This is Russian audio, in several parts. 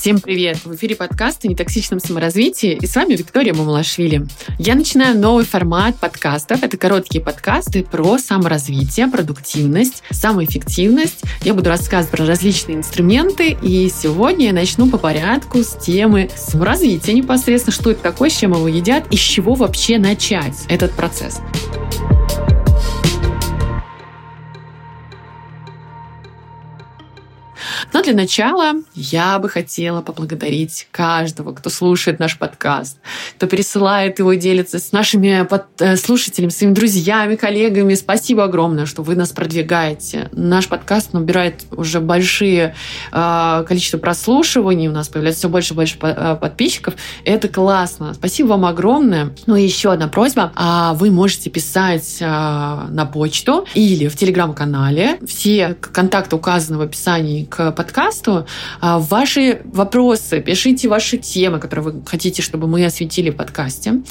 Всем привет! В эфире подкаста о нетоксичном саморазвитии и с вами Виктория Мамалашвили. Я начинаю новый формат подкастов. Это короткие подкасты про саморазвитие, продуктивность, самоэффективность. Я буду рассказывать про различные инструменты и сегодня я начну по порядку с темы саморазвития непосредственно, что это такое, с чем его едят и с чего вообще начать этот процесс. Но для начала я бы хотела поблагодарить каждого, кто слушает наш подкаст, кто пересылает его и делится с нашими э, слушателями, своими друзьями, коллегами. Спасибо огромное, что вы нас продвигаете. Наш подкаст набирает уже большие э, количество прослушиваний, у нас появляется все больше и больше э, подписчиков. Это классно. Спасибо вам огромное. Ну и еще одна просьба. А вы можете писать э, на почту или в телеграм-канале. Все контакты указаны в описании к подкасту. А, ваши вопросы, пишите ваши темы, которые вы хотите, чтобы мы осветили в подкасте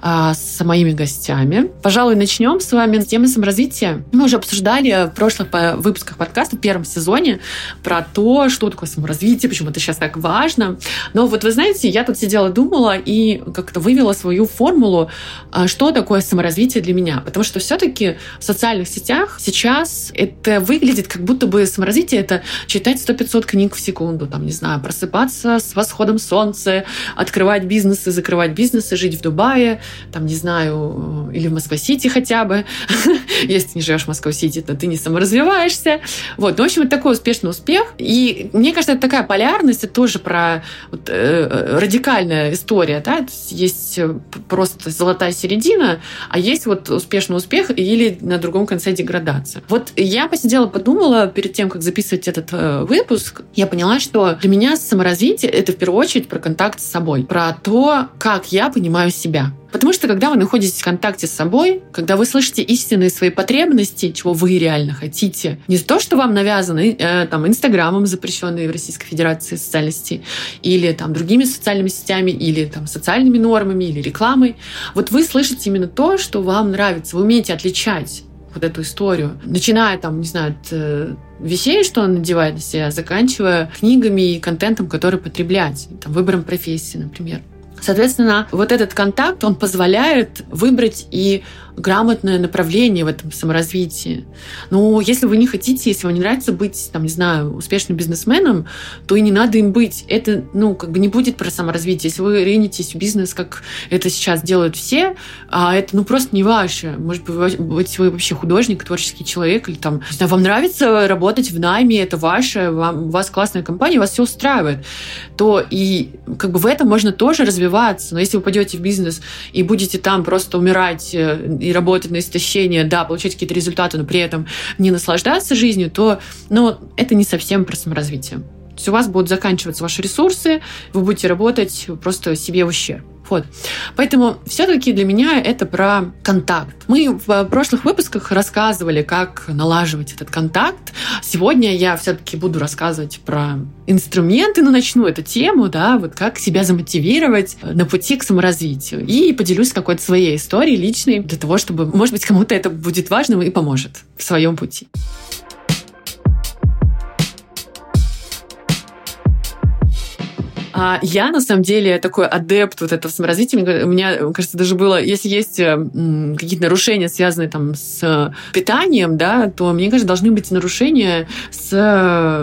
а, с моими гостями. Пожалуй, начнем с вами с темы саморазвития. Мы уже обсуждали в прошлых выпусках подкаста в первом сезоне про то, что такое саморазвитие, почему это сейчас так важно. Но вот вы знаете, я тут сидела, думала и как-то вывела свою формулу, а, что такое саморазвитие для меня. Потому что все-таки в социальных сетях сейчас это выглядит как будто бы саморазвитие — это читать 100-500 книг в секунду, там, не знаю, просыпаться с восходом солнца, открывать бизнесы, закрывать бизнесы, жить в Дубае, там, не знаю, или в Москва-Сити хотя бы. Если ты не живешь в Москва-Сити, то ты не саморазвиваешься. Вот, ну, в общем, это такой успешный успех. И мне кажется, это такая полярность, это тоже про вот, э, радикальная история, да, есть просто золотая середина, а есть вот успешный успех или на другом конце деградация. Вот я посидела, подумала перед тем, как записывать этот э, выпуск, я поняла, что для меня саморазвитие — это в первую очередь про контакт с собой, про то, как я понимаю себя. Потому что когда вы находитесь в контакте с собой, когда вы слышите истинные свои потребности, чего вы реально хотите, не то, что вам навязаны э, там Инстаграмом, запрещенные в Российской Федерации социальной сети, или там другими социальными сетями, или там социальными нормами, или рекламой, вот вы слышите именно то, что вам нравится. Вы умеете отличать вот эту историю. Начиная там, не знаю, от э, вещей, что он надевает на себя, заканчивая книгами и контентом, который потреблять, там, выбором профессии, например. Соответственно, вот этот контакт, он позволяет выбрать и грамотное направление в этом саморазвитии. Но если вы не хотите, если вам не нравится быть, там, не знаю, успешным бизнесменом, то и не надо им быть. Это, ну, как бы не будет про саморазвитие. Если вы ринетесь в бизнес, как это сейчас делают все, а это, ну, просто не ваше. Может быть, вы вообще художник, творческий человек, или там, не знаю, вам нравится работать в найме, это ваше, вам, у вас классная компания, вас все устраивает, то и как бы в этом можно тоже развиваться. Но если вы пойдете в бизнес и будете там просто умирать э, и работать на истощение, да, получать какие-то результаты, но при этом не наслаждаться жизнью, то ну, это не совсем про саморазвитие. То есть у вас будут заканчиваться ваши ресурсы, вы будете работать просто себе в ущерб. Вот. Поэтому все-таки для меня это про контакт. Мы в прошлых выпусках рассказывали, как налаживать этот контакт. Сегодня я все-таки буду рассказывать про инструменты, но начну эту тему, да, вот как себя замотивировать на пути к саморазвитию. И поделюсь какой-то своей историей личной для того, чтобы, может быть, кому-то это будет важным и поможет в своем пути. А я, на самом деле, такой адепт вот этого саморазвития. У меня, кажется, даже было, если есть э, какие-то нарушения, связанные там с питанием, да, то, мне кажется, должны быть нарушения с...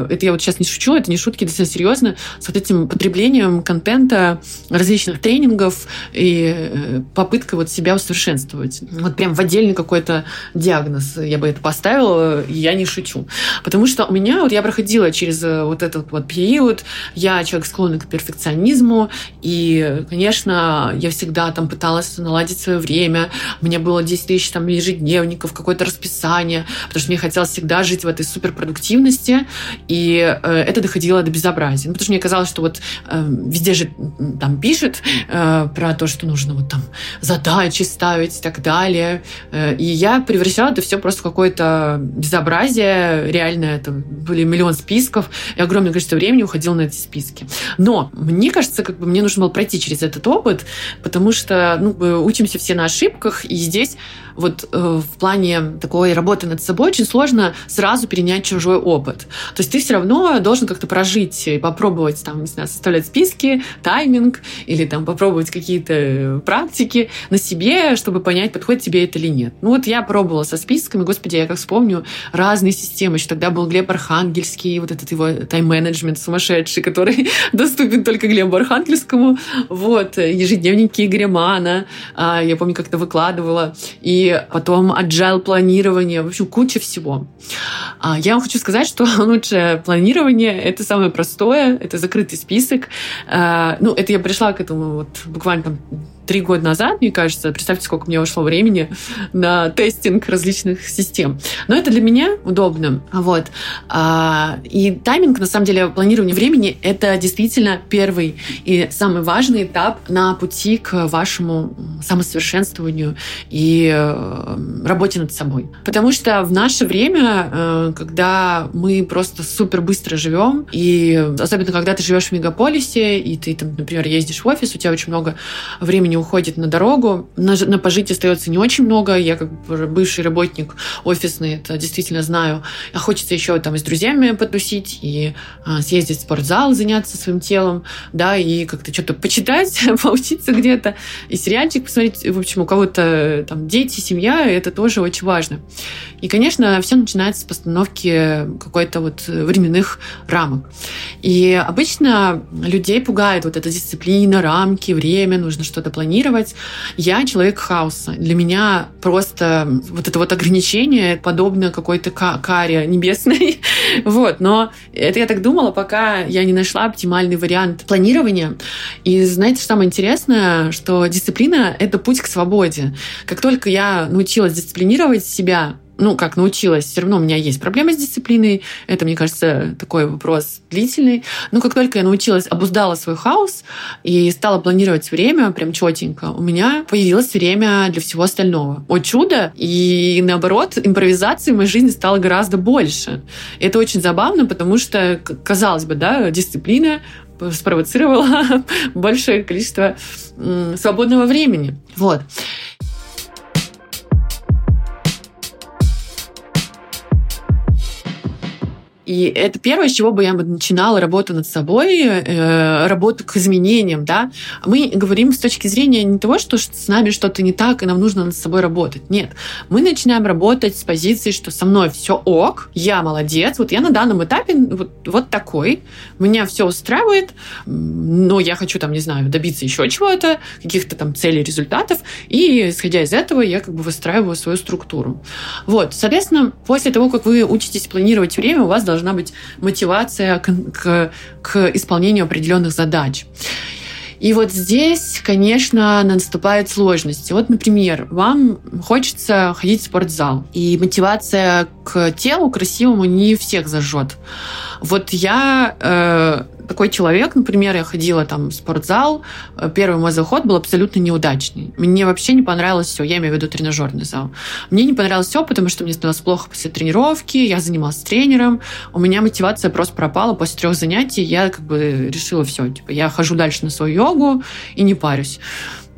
Это я вот сейчас не шучу, это не шутки, это серьезно, с вот этим потреблением контента, различных тренингов и э, попыткой вот себя усовершенствовать. Вот прям в отдельный какой-то диагноз я бы это поставила, я не шучу. Потому что у меня, вот я проходила через э, вот этот вот период, я человек склонный к перфекционизму, перфекционизму. И, конечно, я всегда там пыталась наладить свое время. Меня было 10 тысяч там ежедневников, какое-то расписание, потому что мне хотелось всегда жить в этой суперпродуктивности. И э, это доходило до безобразия. Ну, потому что мне казалось, что вот э, везде же там пишет э, про то, что нужно вот там задачи ставить и так далее. И я превращала это все просто в какое-то безобразие. Реально это были миллион списков, и огромное количество времени уходило на эти списки. Но мне кажется, как бы мне нужно было пройти через этот опыт, потому что ну, мы учимся все на ошибках, и здесь вот э, в плане такой работы над собой очень сложно сразу перенять чужой опыт. То есть ты все равно должен как-то прожить и попробовать там, не знаю, составлять списки, тайминг или там попробовать какие-то практики на себе, чтобы понять, подходит тебе это или нет. Ну вот я пробовала со списками, господи, я как вспомню разные системы. Еще тогда был Глеб Архангельский, вот этот его тайм-менеджмент сумасшедший, который доступен только Глебу Архангельскому. Вот, ежедневники Игоря Мана. А, я помню, как-то выкладывала. И потом agile планирование, в общем, куча всего. А, я вам хочу сказать, что лучшее планирование — это самое простое, это закрытый список. А, ну, это я пришла к этому вот буквально там три года назад, мне кажется. Представьте, сколько мне ушло времени на тестинг различных систем. Но это для меня удобно. Вот. А, и тайминг, на самом деле, планирование времени — это действительно первый и самый важный этап на пути к вашему самосовершенствованию и э, работе над собой. Потому что в наше время, э, когда мы просто супер быстро живем, и особенно когда ты живешь в мегаполисе, и ты, там, например, ездишь в офис, у тебя очень много времени времени уходит на дорогу. На, на пожить остается не очень много. Я как бывший работник офисный, это действительно знаю. А хочется еще там с друзьями потусить, и а, съездить в спортзал, заняться своим телом, да, и как-то что-то почитать, поучиться где-то, и сериальчик посмотреть. В общем, у кого-то там дети, семья, это тоже очень важно. И, конечно, все начинается с постановки какой-то вот временных рамок. И обычно людей пугает вот эта дисциплина, рамки, время, нужно что-то планировать. Я человек хаоса. Для меня просто вот это вот ограничение подобно какой-то каре небесной. вот. Но это я так думала, пока я не нашла оптимальный вариант планирования. И знаете, что самое интересное, что дисциплина — это путь к свободе. Как только я научилась дисциплинировать себя, ну, как научилась, все равно у меня есть проблемы с дисциплиной. Это, мне кажется, такой вопрос длительный. Но как только я научилась, обуздала свой хаос и стала планировать время прям четенько, у меня появилось время для всего остального. О чудо! И наоборот, импровизации в моей жизни стало гораздо больше. Это очень забавно, потому что, казалось бы, да, дисциплина спровоцировала большее количество свободного времени. Вот. И это первое, с чего бы я бы начинала работу над собой, э, работу к изменениям, да. Мы говорим с точки зрения не того, что с нами что-то не так, и нам нужно над собой работать. Нет. Мы начинаем работать с позиции, что со мной все ок, я молодец, вот я на данном этапе вот, вот такой, меня все устраивает, но я хочу там, не знаю, добиться еще чего-то, каких-то там целей, результатов, и исходя из этого я как бы выстраиваю свою структуру. Вот, соответственно, после того, как вы учитесь планировать время, у вас должно должна быть мотивация к, к, к исполнению определенных задач. И вот здесь, конечно, наступают сложности. Вот, например, вам хочется ходить в спортзал, и мотивация к телу красивому не всех зажжет. Вот я э, такой человек, например, я ходила там в спортзал, э, первый мой заход был абсолютно неудачный. Мне вообще не понравилось все, я имею в виду тренажерный зал. Мне не понравилось все, потому что мне становилось плохо после тренировки, я занималась тренером, у меня мотивация просто пропала после трех занятий, я как бы решила все, типа, я хожу дальше на свою йогу и не парюсь.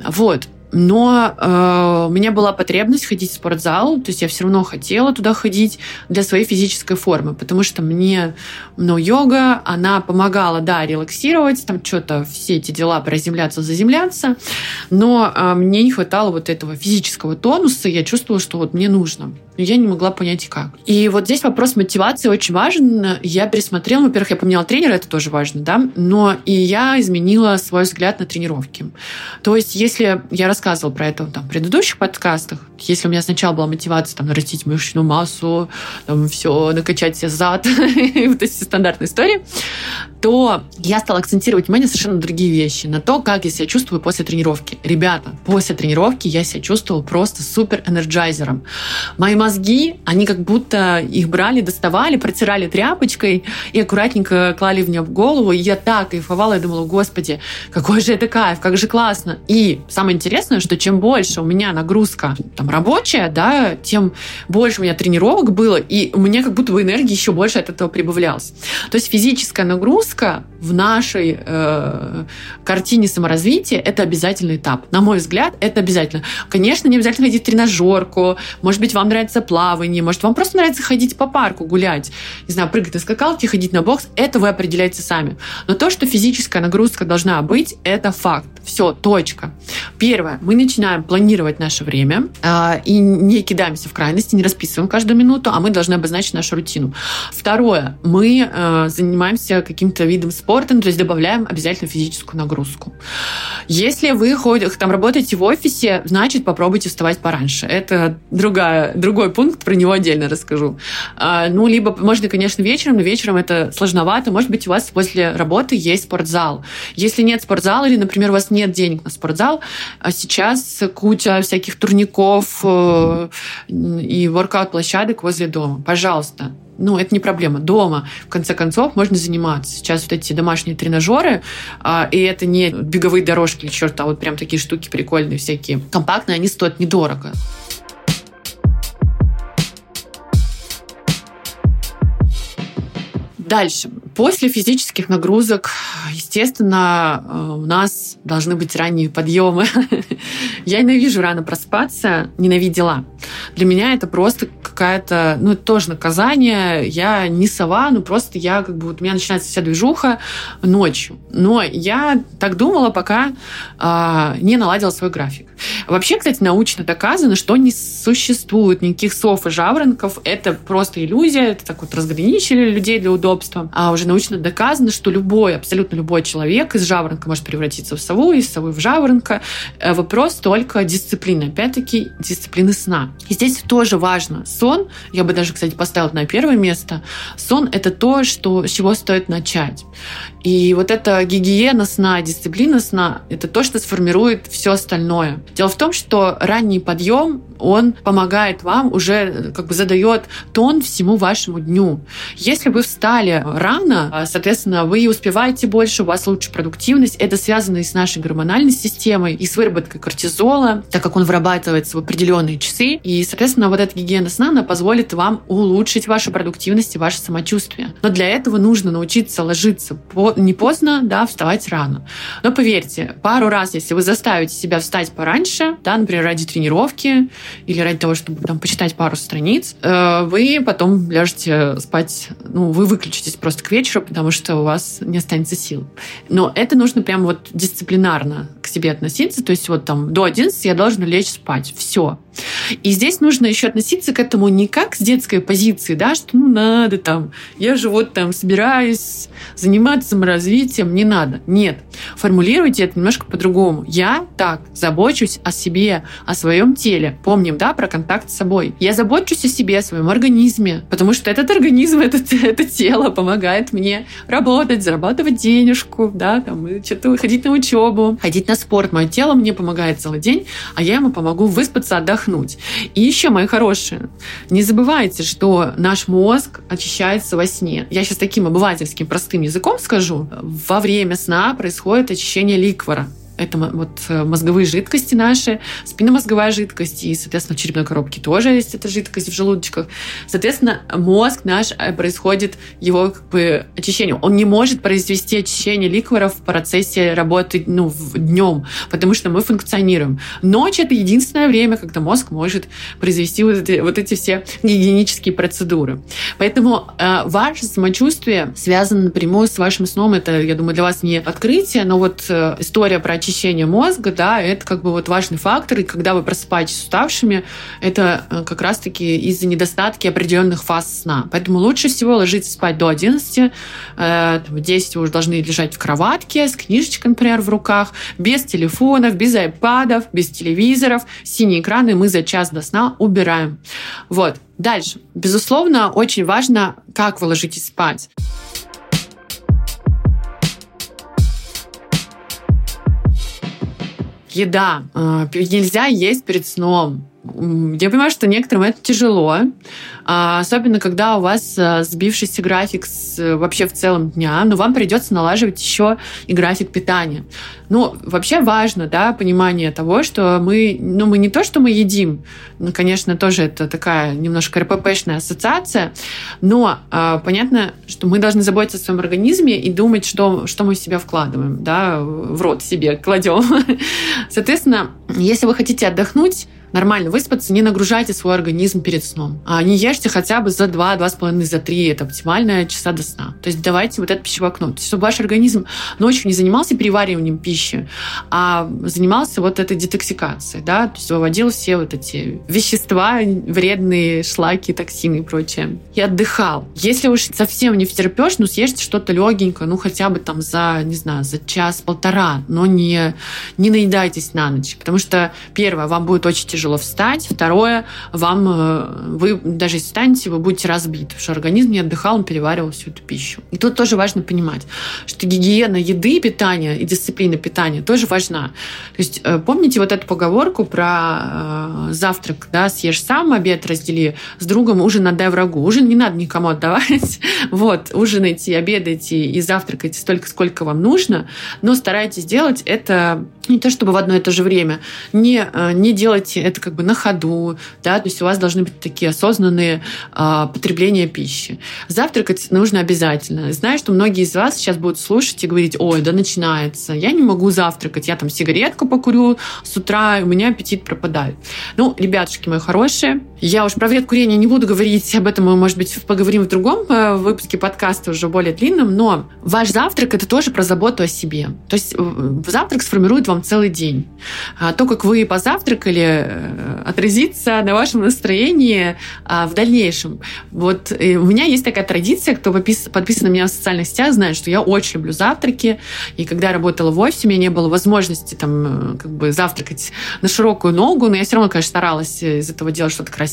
Вот. Но э, у меня была потребность ходить в спортзал, то есть я все равно хотела туда ходить для своей физической формы, потому что мне, ну, йога, она помогала, да, релаксировать, там что-то, все эти дела, приземляться, заземляться, но э, мне не хватало вот этого физического тонуса, я чувствовала, что вот мне нужно но я не могла понять, как. И вот здесь вопрос мотивации очень важен. Я пересмотрела, во-первых, я поменяла тренера, это тоже важно, да, но и я изменила свой взгляд на тренировки. То есть, если я рассказывала про это там, в предыдущих подкастах, если у меня сначала была мотивация там, нарастить мышечную массу, там, все, накачать себе зад, вот эти стандартные истории, то я стала акцентировать внимание совершенно на другие вещи, на то, как я себя чувствую после тренировки. Ребята, после тренировки я себя чувствовала просто супер энерджайзером. Мои мозги, они как будто их брали, доставали, протирали тряпочкой и аккуратненько клали в нее в голову. И я так кайфовала, я думала, господи, какой же это кайф, как же классно. И самое интересное, что чем больше у меня нагрузка там рабочая, да, тем больше у меня тренировок было, и у меня как будто бы энергии еще больше от этого прибавлялось. То есть физическая нагрузка нагрузка в нашей э, картине саморазвития это обязательный этап. На мой взгляд, это обязательно. Конечно, не обязательно ходить в тренажерку. Может быть, вам нравится плавание. Может, вам просто нравится ходить по парку, гулять. Не знаю, прыгать на скакалке, ходить на бокс. Это вы определяете сами. Но то, что физическая нагрузка должна быть, это факт. Все, точка. Первое. Мы начинаем планировать наше время э, и не кидаемся в крайности, не расписываем каждую минуту, а мы должны обозначить нашу рутину. Второе. Мы э, занимаемся каким-то видом спорта, ну, то есть добавляем обязательно физическую нагрузку. Если вы ходите, там работаете в офисе, значит, попробуйте вставать пораньше. Это другая, другой пункт, про него отдельно расскажу. Э, ну, либо можно, конечно, вечером, но вечером это сложновато. Может быть, у вас после работы есть спортзал. Если нет спортзала или, например, у вас нет денег на спортзал, а сейчас куча всяких турников э, и воркаут-площадок возле дома. Пожалуйста, ну, это не проблема. Дома, в конце концов, можно заниматься. Сейчас вот эти домашние тренажеры, а, и это не беговые дорожки или черт, а вот прям такие штуки прикольные всякие, компактные, они стоят недорого. Дальше. После физических нагрузок, естественно, э, у нас должны быть ранние подъемы. Я ненавижу рано проспаться, ненавидела. Для меня это просто какая-то, ну, это тоже наказание. Я не сова, ну, просто я как бы, вот у меня начинается вся движуха ночью. Но я так думала, пока э, не наладила свой график. Вообще, кстати, научно доказано, что не существует никаких сов и жаворонков. Это просто иллюзия, это так вот разграничили людей для удобства. А уже научно доказано, что любой, абсолютно любой человек из жаворонка может превратиться в сову, из совы в жаворонка. Э, вопрос только дисциплины. Опять-таки, дисциплины сна. И здесь тоже важно. Сон, я бы даже, кстати, поставила на первое место. Сон — это то, что, с чего стоит начать. И вот эта гигиена сна, дисциплина сна — это то, что сформирует все остальное. Дело в том, что ранний подъем, он помогает вам, уже как бы задает тон всему вашему дню. Если вы встали рано, соответственно, вы успеваете больше, у вас лучше продуктивность. Это связано и с нашей гормональной системой, и с выработкой кортизола, так как он вырабатывается в определенные часы. И, соответственно, вот эта гигиена сна, она позволит вам улучшить вашу продуктивность и ваше самочувствие. Но для этого нужно научиться ложиться по не поздно, да, вставать рано. Но поверьте, пару раз, если вы заставите себя встать пораньше, да, например, ради тренировки или ради того, чтобы там почитать пару страниц, э, вы потом ляжете спать, ну, вы выключитесь просто к вечеру, потому что у вас не останется сил. Но это нужно прям вот дисциплинарно себе относиться, то есть вот там до 11 я должна лечь спать, все. И здесь нужно еще относиться к этому не как с детской позиции, да, что ну надо там, я же вот там собираюсь заниматься саморазвитием, не надо. Нет. Формулируйте это немножко по-другому. Я так забочусь о себе, о своем теле. Помним, да, про контакт с собой. Я забочусь о себе, о своем организме, потому что этот организм, это, это тело помогает мне работать, зарабатывать денежку, да, там, что-то ходить на учебу, ходить на спорт. Мое тело мне помогает целый день, а я ему помогу выспаться, отдохнуть. И еще, мои хорошие, не забывайте, что наш мозг очищается во сне. Я сейчас таким обывательским простым языком скажу. Во время сна происходит очищение ликвора это вот э, мозговые жидкости наши, спинномозговая жидкость, и, соответственно, в черепной коробке тоже есть эта жидкость в желудочках. Соответственно, мозг наш э, происходит его как бы очищение. Он не может произвести очищение ликворов в процессе работы ну, днем, потому что мы функционируем. Ночь — это единственное время, когда мозг может произвести вот эти, вот эти все гигиенические процедуры. Поэтому э, ваше самочувствие связано напрямую с вашим сном. Это, я думаю, для вас не открытие, но вот э, история про очищение мозга, да, это как бы вот важный фактор, и когда вы просыпаетесь уставшими, это э, как раз-таки из-за недостатки определенных фаз сна. Поэтому лучше всего ложиться спать до 11, в 10 вы уже должны лежать в кроватке с книжечкой, например, в руках, без телефонов, без айпадов, без телевизоров, синие экраны мы за час до сна убираем. Вот. Дальше. Безусловно, очень важно, как вы ложитесь спать. Еда. А, нельзя есть перед сном. Я понимаю, что некоторым это тяжело, а, особенно когда у вас а, сбившийся график с, вообще в целом дня, но вам придется налаживать еще и график питания. Ну, вообще важно, да, понимание того, что мы, ну, мы не то, что мы едим, ну, конечно, тоже это такая немножко РППшная ассоциация, но э, понятно, что мы должны заботиться о своем организме и думать, что, что мы в себя вкладываем, да, в рот себе кладем. Соответственно, если вы хотите отдохнуть, нормально выспаться, не нагружайте свой организм перед сном. А не ешьте хотя бы за 2, 2,5, за 3, это оптимальное часа до сна. То есть давайте вот это пищевое окно. То есть чтобы ваш организм ночью не занимался перевариванием пищи, а занимался вот этой детоксикацией, да, то есть выводил все вот эти вещества, вредные шлаки, токсины и прочее. И отдыхал. Если уж совсем не втерпешь, ну съешьте что-то легенькое, ну хотя бы там за, не знаю, за час-полтора, но не, не наедайтесь на ночь. Потому что, первое, вам будет очень тяжело тяжело встать. Второе, вам, э, вы даже если встанете, вы будете разбиты, потому что организм не отдыхал, он переваривал всю эту пищу. И тут тоже важно понимать, что гигиена еды, питания и дисциплина питания тоже важна. То есть э, помните вот эту поговорку про э, завтрак, да, съешь сам, обед раздели с другом, ужин отдай врагу. Ужин не надо никому отдавать. Вот, ужинайте, обедайте и завтракайте столько, сколько вам нужно, но старайтесь делать это не то чтобы в одно и то же время. Не, не делайте это как бы на ходу, да, то есть у вас должны быть такие осознанные э, потребления пищи. Завтракать нужно обязательно. Знаю, что многие из вас сейчас будут слушать и говорить, ой, да начинается, я не могу завтракать, я там сигаретку покурю с утра, у меня аппетит пропадает. Ну, ребятушки мои хорошие, я уж про вред курения не буду говорить, об этом мы, может быть, поговорим в другом э, выпуске подкаста, уже более длинном, но ваш завтрак – это тоже про заботу о себе. То есть завтрак сформирует вам целый день. А то, как вы позавтракали, Э, отразится на вашем настроении а, в дальнейшем. Вот у меня есть такая традиция, кто подписан на меня в социальных сетях, знает, что я очень люблю завтраки. И когда я работала в офисе, у меня не было возможности там э, как бы завтракать на широкую ногу, но я все равно, конечно, старалась из этого делать что-то красивое.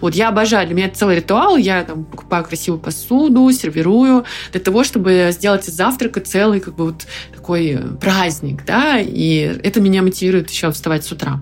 Вот я обожаю, для меня это целый ритуал. Я там покупаю красивую посуду, сервирую для того, чтобы сделать из завтрака целый как бы вот такой праздник, да, и это меня мотивирует еще вставать с утра.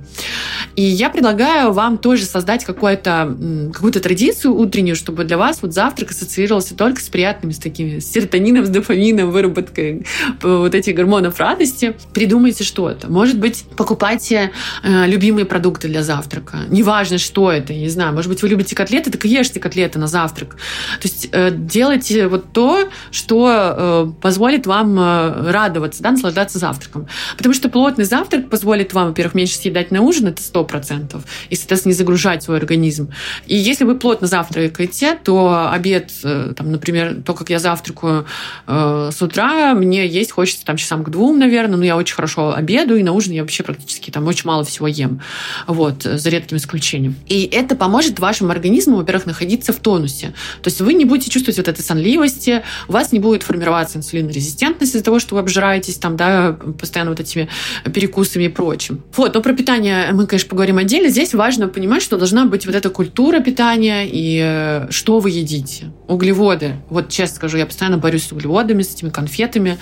И я предлагаю вам тоже создать какую-то какую-то традицию утреннюю, чтобы для вас вот завтрак ассоциировался только с приятными, с такими с серотонином, с дофамином, выработкой вот этих гормонов радости. Придумайте что-то. Может быть, покупайте э, любимые продукты для завтрака. Неважно, что это, не знаю. Может быть, вы любите котлеты, так и ешьте котлеты на завтрак. То есть э, делайте вот то, что э, позволит вам э, радоваться, да, наслаждаться завтраком. Потому что плотный завтрак позволит вам, во-первых, меньше съедать на ужин, это 100%, 100%. И, соответственно, не загружать свой организм. И если вы плотно завтракаете, то обед, э, там, например, то, как я завтракаю э, с утра, мне есть хочется там часам к двум, наверное, но я очень хорошо обеду, и на ужин я вообще практически там очень мало всего ем. Вот, за редким исключением. И это поможет вашему организму, во-первых, находиться в тонусе. То есть вы не будете чувствовать вот этой сонливости, у вас не будет формироваться инсулинорезистентность из-за того, что вы обжираетесь там, да, постоянно вот этими перекусами и прочим. Вот, но про питание мы, конечно, поговорим отдельно. Здесь важно понимать, что должна быть вот эта культура питания и э, что вы едите. Углеводы. Вот честно скажу, я постоянно борюсь с углеводами, с этими конфетами.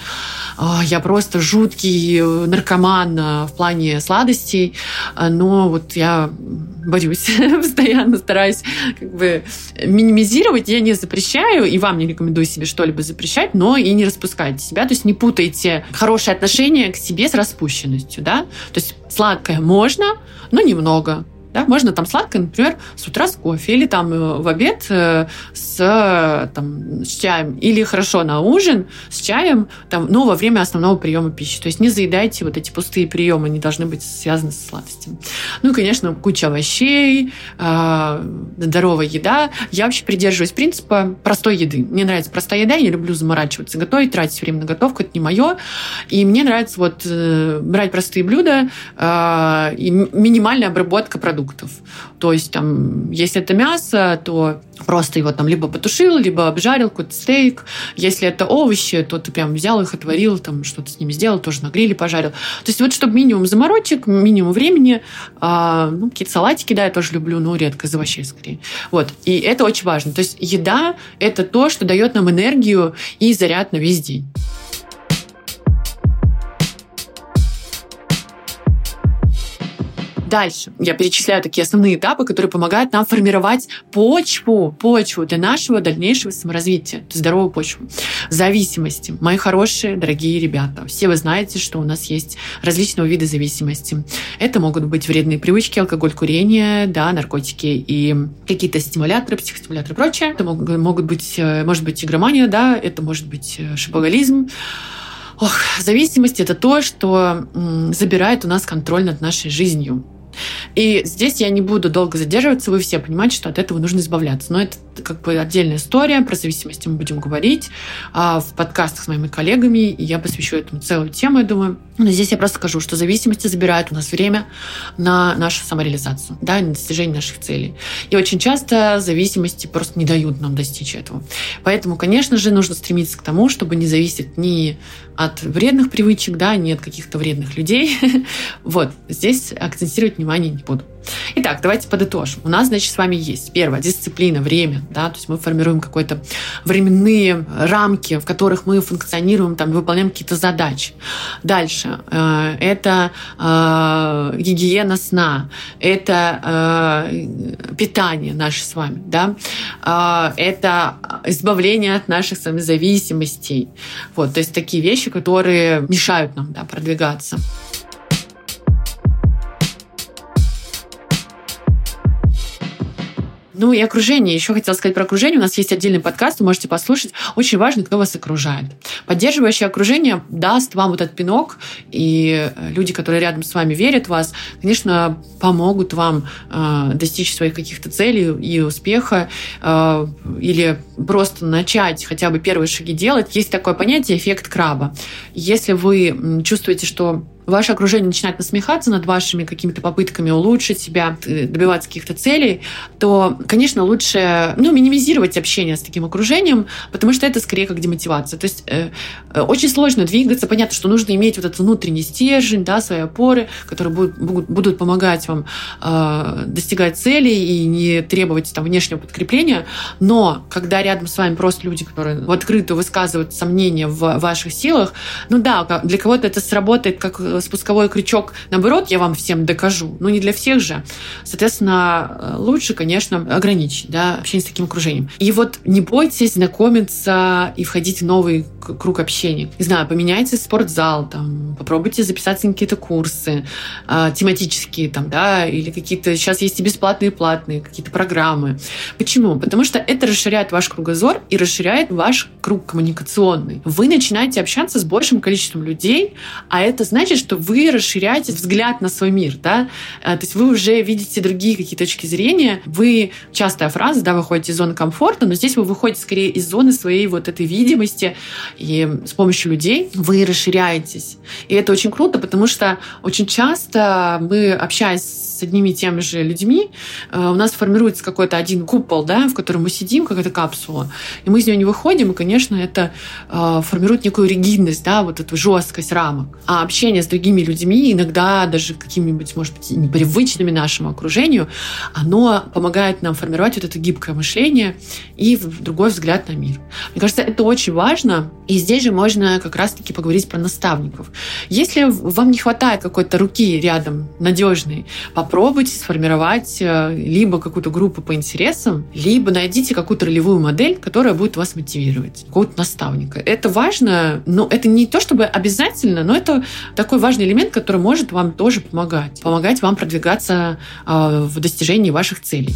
А, я просто жуткий э, наркоман э, в плане сладостей, но вот я борюсь, постоянно стараюсь как бы минимизировать. Я не запрещаю, и вам не рекомендую себе что-либо запрещать, но и не распускайте себя. То есть не путайте хорошее отношение к себе с распущенностью. Да? То есть сладкое можно, но немного. Да, можно там сладкое, например, с утра с кофе, или там э, в обед э, с, там, с чаем, или хорошо на ужин с чаем, там, но во время основного приема пищи. То есть не заедайте вот эти пустые приемы, они должны быть связаны со сладостями. Ну и, конечно, куча овощей, э, здоровая еда. Я вообще придерживаюсь принципа простой еды. Мне нравится простая еда, я люблю заморачиваться, готовить, тратить время на готовку, это не мое. И мне нравится вот брать простые блюда и минимальная обработка продуктов продуктов. То есть, там, если это мясо, то просто его там либо потушил, либо обжарил какой-то стейк. Если это овощи, то ты прям взял их, отварил, там что-то с ними сделал, тоже на гриле пожарил. То есть вот чтобы минимум заморочек, минимум времени, а, ну, какие-то салатики, да, я тоже люблю, но редко из овощей скорее. Вот. И это очень важно. То есть еда – это то, что дает нам энергию и заряд на весь день. Дальше я перечисляю такие основные этапы, которые помогают нам формировать почву, почву для нашего дальнейшего саморазвития, здоровую почву. Зависимости. Мои хорошие, дорогие ребята, все вы знаете, что у нас есть различного вида зависимости. Это могут быть вредные привычки, алкоголь, курение, да, наркотики и какие-то стимуляторы, психостимуляторы и прочее. Это могут, быть, э, может быть, игромания, да, это может быть э, шопоголизм, Ох, зависимость это то, что забирает у нас контроль над нашей жизнью. И здесь я не буду долго задерживаться, вы все понимаете, что от этого нужно избавляться. Но это как бы отдельная история, про зависимости мы будем говорить а, в подкастах с моими коллегами, и я посвящу этому целую тему, я думаю. Но здесь я просто скажу, что зависимости забирают у нас время на нашу самореализацию, да, на достижение наших целей. И очень часто зависимости просто не дают нам достичь этого. Поэтому, конечно же, нужно стремиться к тому, чтобы не зависеть ни от вредных привычек, да, ни от каких-то вредных людей. вот, здесь акцентировать внимание не буду. Итак, давайте подытожим. У нас, значит, с вами есть первое дисциплина, время, да, то есть мы формируем какие-то временные рамки, в которых мы функционируем, там, выполняем какие-то задачи. Дальше э, это э, гигиена сна, это э, питание наше с вами, да, э, это избавление от наших с зависимостей. Вот, то есть такие вещи, которые мешают нам, да, продвигаться. Ну и окружение. Еще хотела сказать про окружение. У нас есть отдельный подкаст, вы можете послушать. Очень важно, кто вас окружает. Поддерживающее окружение даст вам вот этот пинок, и люди, которые рядом с вами верят в вас, конечно, помогут вам э, достичь своих каких-то целей и успеха, э, или просто начать хотя бы первые шаги делать. Есть такое понятие эффект краба. Если вы чувствуете, что ваше окружение начинает насмехаться над вашими какими-то попытками улучшить себя, добиваться каких-то целей, то, конечно, лучше ну, минимизировать общение с таким окружением, потому что это скорее как демотивация. То есть э, э очень сложно двигаться. Понятно, что нужно иметь вот этот внутренний стержень, да, свои опоры, которые будут, будут, будут помогать вам э, достигать целей и не требовать там, внешнего подкрепления. Но когда рядом с вами просто люди, которые в открытую высказывают сомнения в ваших силах, ну да, для кого-то это сработает как спусковой крючок, наоборот, я вам всем докажу. Но не для всех же. Соответственно, э, лучше, конечно, ограничить да, общение с таким окружением. И вот не бойтесь знакомиться и входить в новый круг общения. Не знаю, поменяйте спортзал, там, попробуйте записаться на какие-то курсы э, тематические, там, да, или какие-то, сейчас есть и бесплатные, и платные, какие-то программы. Почему? Потому что это расширяет ваш кругозор и расширяет ваш круг коммуникационный. Вы начинаете общаться с большим количеством людей, а это значит, что вы расширяете взгляд на свой мир, да, э, то есть вы уже видите другие какие точки зрения, вы, частая фраза, да, выходите из зоны комфорта, но здесь вы выходите скорее из зоны своей вот этой видимости, и с помощью людей вы расширяетесь. И это очень круто, потому что очень часто мы, общаясь с одними и теми же людьми, э, у нас формируется какой-то один купол, да, в котором мы сидим, какая-то капсула, и мы из нее не выходим, и, конечно, это э, формирует некую ригидность, да, вот эту жесткость рамок. А общение с другими людьми, иногда даже какими-нибудь, может быть, непривычными нашему окружению, оно помогает нам формировать вот это гибкое мышление и другой взгляд на мир. Мне кажется, это очень важно. И здесь же можно как раз-таки поговорить про наставников. Если вам не хватает какой-то руки рядом надежной, попробуйте сформировать э, либо какую-то группу по интересам, либо найдите какую-то ролевую модель, которая будет вас мотивировать, какого-то наставника. Это важно, но это не то чтобы обязательно, но это такой важный элемент, который может вам тоже помогать. Помогать вам продвигаться а, в достижении ваших целей.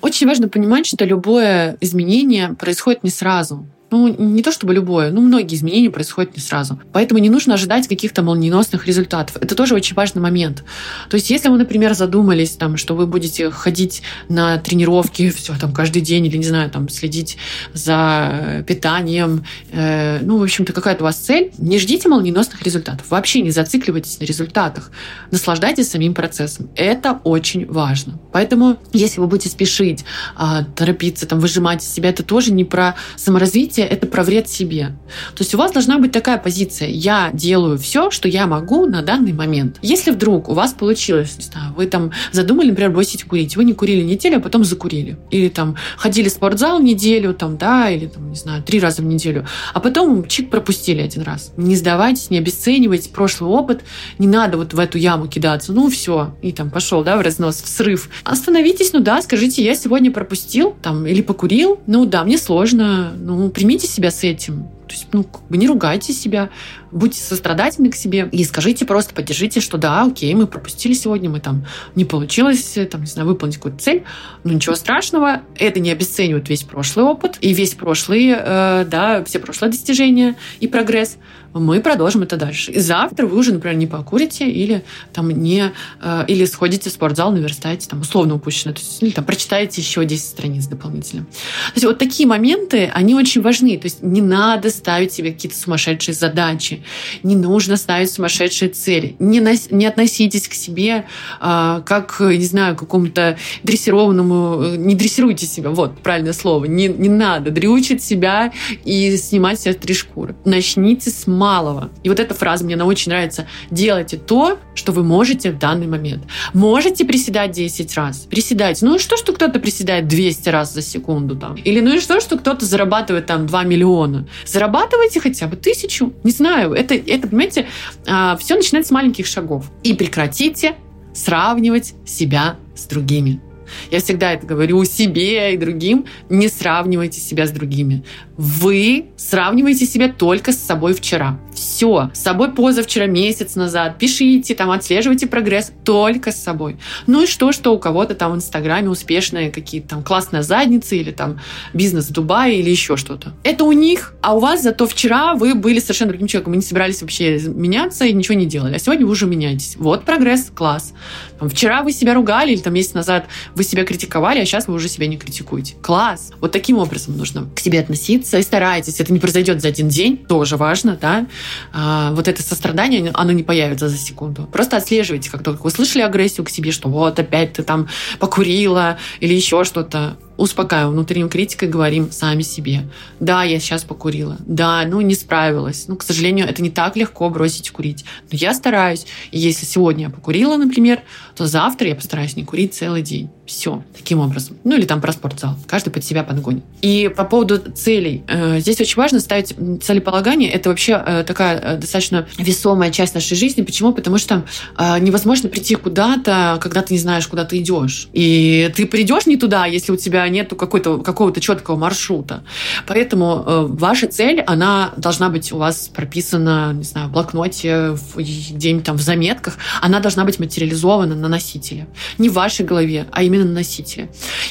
Очень важно понимать, что любое изменение происходит не сразу. Ну, не то чтобы любое, но многие изменения происходят не сразу. Поэтому не нужно ожидать каких-то молниеносных результатов. Это тоже очень важный момент. То есть, если вы, например, задумались, там, что вы будете ходить на тренировки все там каждый день или, не знаю, там, следить за питанием, э, ну, в общем-то, какая-то у вас цель, не ждите молниеносных результатов. Вообще не зацикливайтесь на результатах. Наслаждайтесь самим процессом. Это очень важно. Поэтому, если вы будете спешить, э, торопиться, там, выжимать из себя, это тоже не про саморазвитие, делаете, это про вред себе. То есть у вас должна быть такая позиция. Я делаю все, что я могу на данный момент. Если вдруг у вас получилось, не знаю, вы там задумали, например, бросить курить, вы не курили неделю, а потом закурили. Или там ходили в спортзал неделю, там, да, или там, не знаю, три раза в неделю, а потом чик пропустили один раз. Не сдавайтесь, не обесценивайте прошлый опыт, не надо вот в эту яму кидаться. Ну, все, и там пошел, да, в разнос, в срыв. Остановитесь, ну да, скажите, я сегодня пропустил, там, или покурил, ну да, мне сложно, ну, примите себя с этим. То есть, ну, как бы не ругайте себя, будьте сострадательны к себе и скажите просто, поддержите, что да, окей, мы пропустили сегодня, мы там не получилось, там, не знаю, выполнить какую-то цель, но ничего страшного, это не обесценивает весь прошлый опыт и весь прошлый, э, да, все прошлые достижения и прогресс мы продолжим это дальше. И завтра вы уже, например, не покурите или там не э, или сходите в спортзал, наверстаете там условно упущенное, то есть или там прочитаете еще 10 страниц дополнительно. То есть вот такие моменты, они очень важны. То есть не надо ставить себе какие-то сумасшедшие задачи, не нужно ставить сумасшедшие цели, не, на, не относитесь к себе э, как, не знаю, какому-то дрессированному, э, не дрессируйте себя, вот правильное слово, не, не надо дрючить себя и снимать себе три шкуры. Начните с малого. И вот эта фраза мне она очень нравится. Делайте то, что вы можете в данный момент. Можете приседать 10 раз? Приседайте. Ну и что, что кто-то приседает 200 раз за секунду там? Или ну и что, что кто-то зарабатывает там 2 миллиона? Зарабатывайте хотя бы тысячу. Не знаю. Это, это понимаете, а, все начинается с маленьких шагов. И прекратите сравнивать себя с другими. Я всегда это говорю себе и другим. Не сравнивайте себя с другими. Вы сравниваете себя только с собой вчера. Все. С собой позавчера, месяц назад. Пишите, там, отслеживайте прогресс только с собой. Ну и что, что у кого-то там в Инстаграме успешные какие-то там классные задницы или там бизнес в Дубае или еще что-то. Это у них, а у вас зато вчера вы были совершенно другим человеком. Вы не собирались вообще меняться и ничего не делали. А сегодня вы уже меняетесь. Вот прогресс, класс. Вчера вы себя ругали или там месяц назад вы себя критиковали, а сейчас вы уже себя не критикуете. Класс. Вот таким образом нужно к себе относиться и старайтесь. Это не произойдет за один день, тоже важно, да. А, вот это сострадание, оно не появится за секунду. Просто отслеживайте, как только вы слышали агрессию к себе, что вот опять ты там покурила или еще что-то успокаиваем внутренним критикой, говорим сами себе. Да, я сейчас покурила. Да, ну не справилась. Ну, к сожалению, это не так легко бросить курить. Но я стараюсь. И если сегодня я покурила, например, то завтра я постараюсь не курить целый день. Все. Таким образом. Ну или там про спортзал. Каждый под себя подгонит. И по поводу целей. Э, здесь очень важно ставить целеполагание. Это вообще э, такая э, достаточно весомая часть нашей жизни. Почему? Потому что невозможно прийти куда-то, когда ты не знаешь, куда ты идешь. И ты придешь не туда, если у тебя какой-то, какого-то четкого маршрута. Поэтому ваша цель, она должна быть у вас прописана, не знаю, в блокноте, где-нибудь там в заметках. Она должна быть материализована на носителе. Не в вашей голове, а именно на носителе.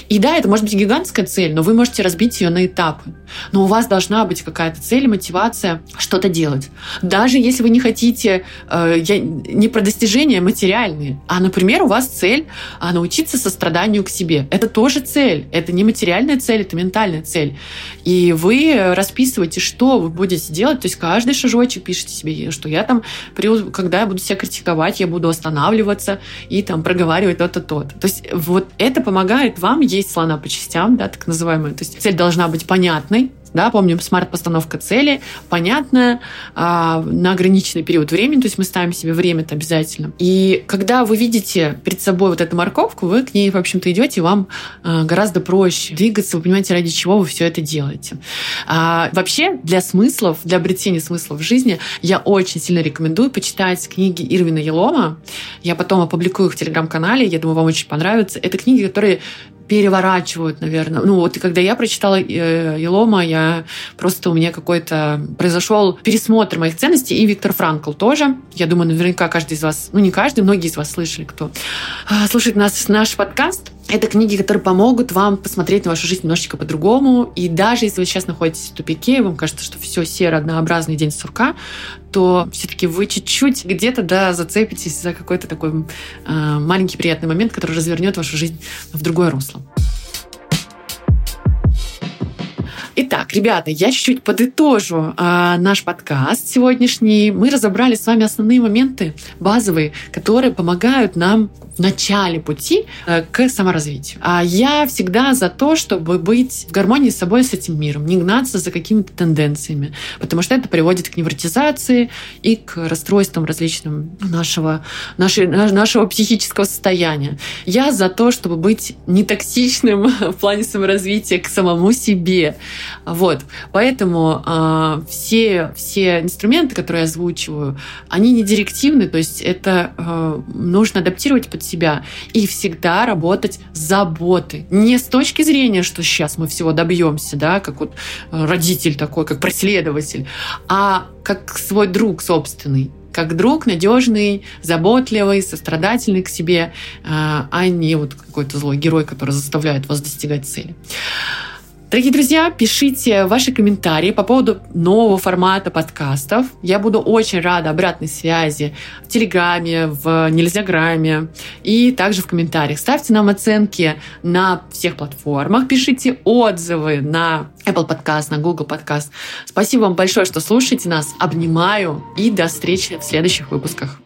И да, это может быть гигантская цель, но вы можете разбить ее на этапы. Но у вас должна быть какая-то цель, мотивация что-то делать. Даже если вы не хотите, э, я, не про достижения материальные, а, например, у вас цель а, научиться состраданию к себе. Это тоже цель. Это не материальная цель, это ментальная цель. И вы расписываете, что вы будете делать, то есть каждый шажочек пишите себе, что я там, когда я буду себя критиковать, я буду останавливаться и там проговаривать то-то, то-то. То есть вот это помогает вам есть слона по частям, да, так называемая. То есть цель должна быть понятной, да, помним, смарт-постановка цели, понятная, на ограниченный период времени, то есть мы ставим себе время-то обязательно. И когда вы видите перед собой вот эту морковку, вы к ней, в общем-то, идете, вам а, гораздо проще двигаться, вы понимаете, ради чего вы все это делаете. А, вообще, для смыслов, для обретения смысла в жизни, я очень сильно рекомендую почитать книги Ирвина Елома. Я потом опубликую их в телеграм-канале, я думаю, вам очень понравится. Это книги, которые переворачивают, наверное. Ну вот, когда я прочитала э, Елома, я просто у меня какой-то произошел пересмотр моих ценностей, и Виктор Франкл тоже. Я думаю, наверняка каждый из вас, ну не каждый, многие из вас слышали, кто а, слушает нас, наш подкаст. Это книги, которые помогут вам посмотреть на вашу жизнь немножечко по-другому. И даже если вы сейчас находитесь в тупике, и вам кажется, что все серо, однообразный день сурка, то все-таки вы чуть-чуть где-то да, зацепитесь за какой-то такой э, маленький приятный момент, который развернет вашу жизнь в другое русло. Итак, ребята, я чуть-чуть подытожу а, наш подкаст сегодняшний. Мы разобрали с вами основные моменты базовые, которые помогают нам в начале пути э, к саморазвитию. А я всегда за то, чтобы быть в гармонии с собой, с этим миром, не гнаться за какими-то тенденциями, потому что это приводит к невротизации и к расстройствам различным нашего, нашей, нашего психического состояния. Я за то, чтобы быть нетоксичным в плане саморазвития к самому себе. Вот. Поэтому э, все, все инструменты, которые я озвучиваю, они не директивны, то есть это э, нужно адаптировать под себя и всегда работать с заботой. Не с точки зрения, что сейчас мы всего добьемся, да, как вот родитель такой, как преследователь, а как свой друг собственный как друг надежный, заботливый, сострадательный к себе, а не вот какой-то злой герой, который заставляет вас достигать цели. Дорогие друзья, пишите ваши комментарии по поводу нового формата подкастов. Я буду очень рада обратной связи в Телеграме, в Нельзяграме и также в комментариях. Ставьте нам оценки на всех платформах, пишите отзывы на Apple Podcast, на Google Podcast. Спасибо вам большое, что слушаете нас. Обнимаю и до встречи в следующих выпусках.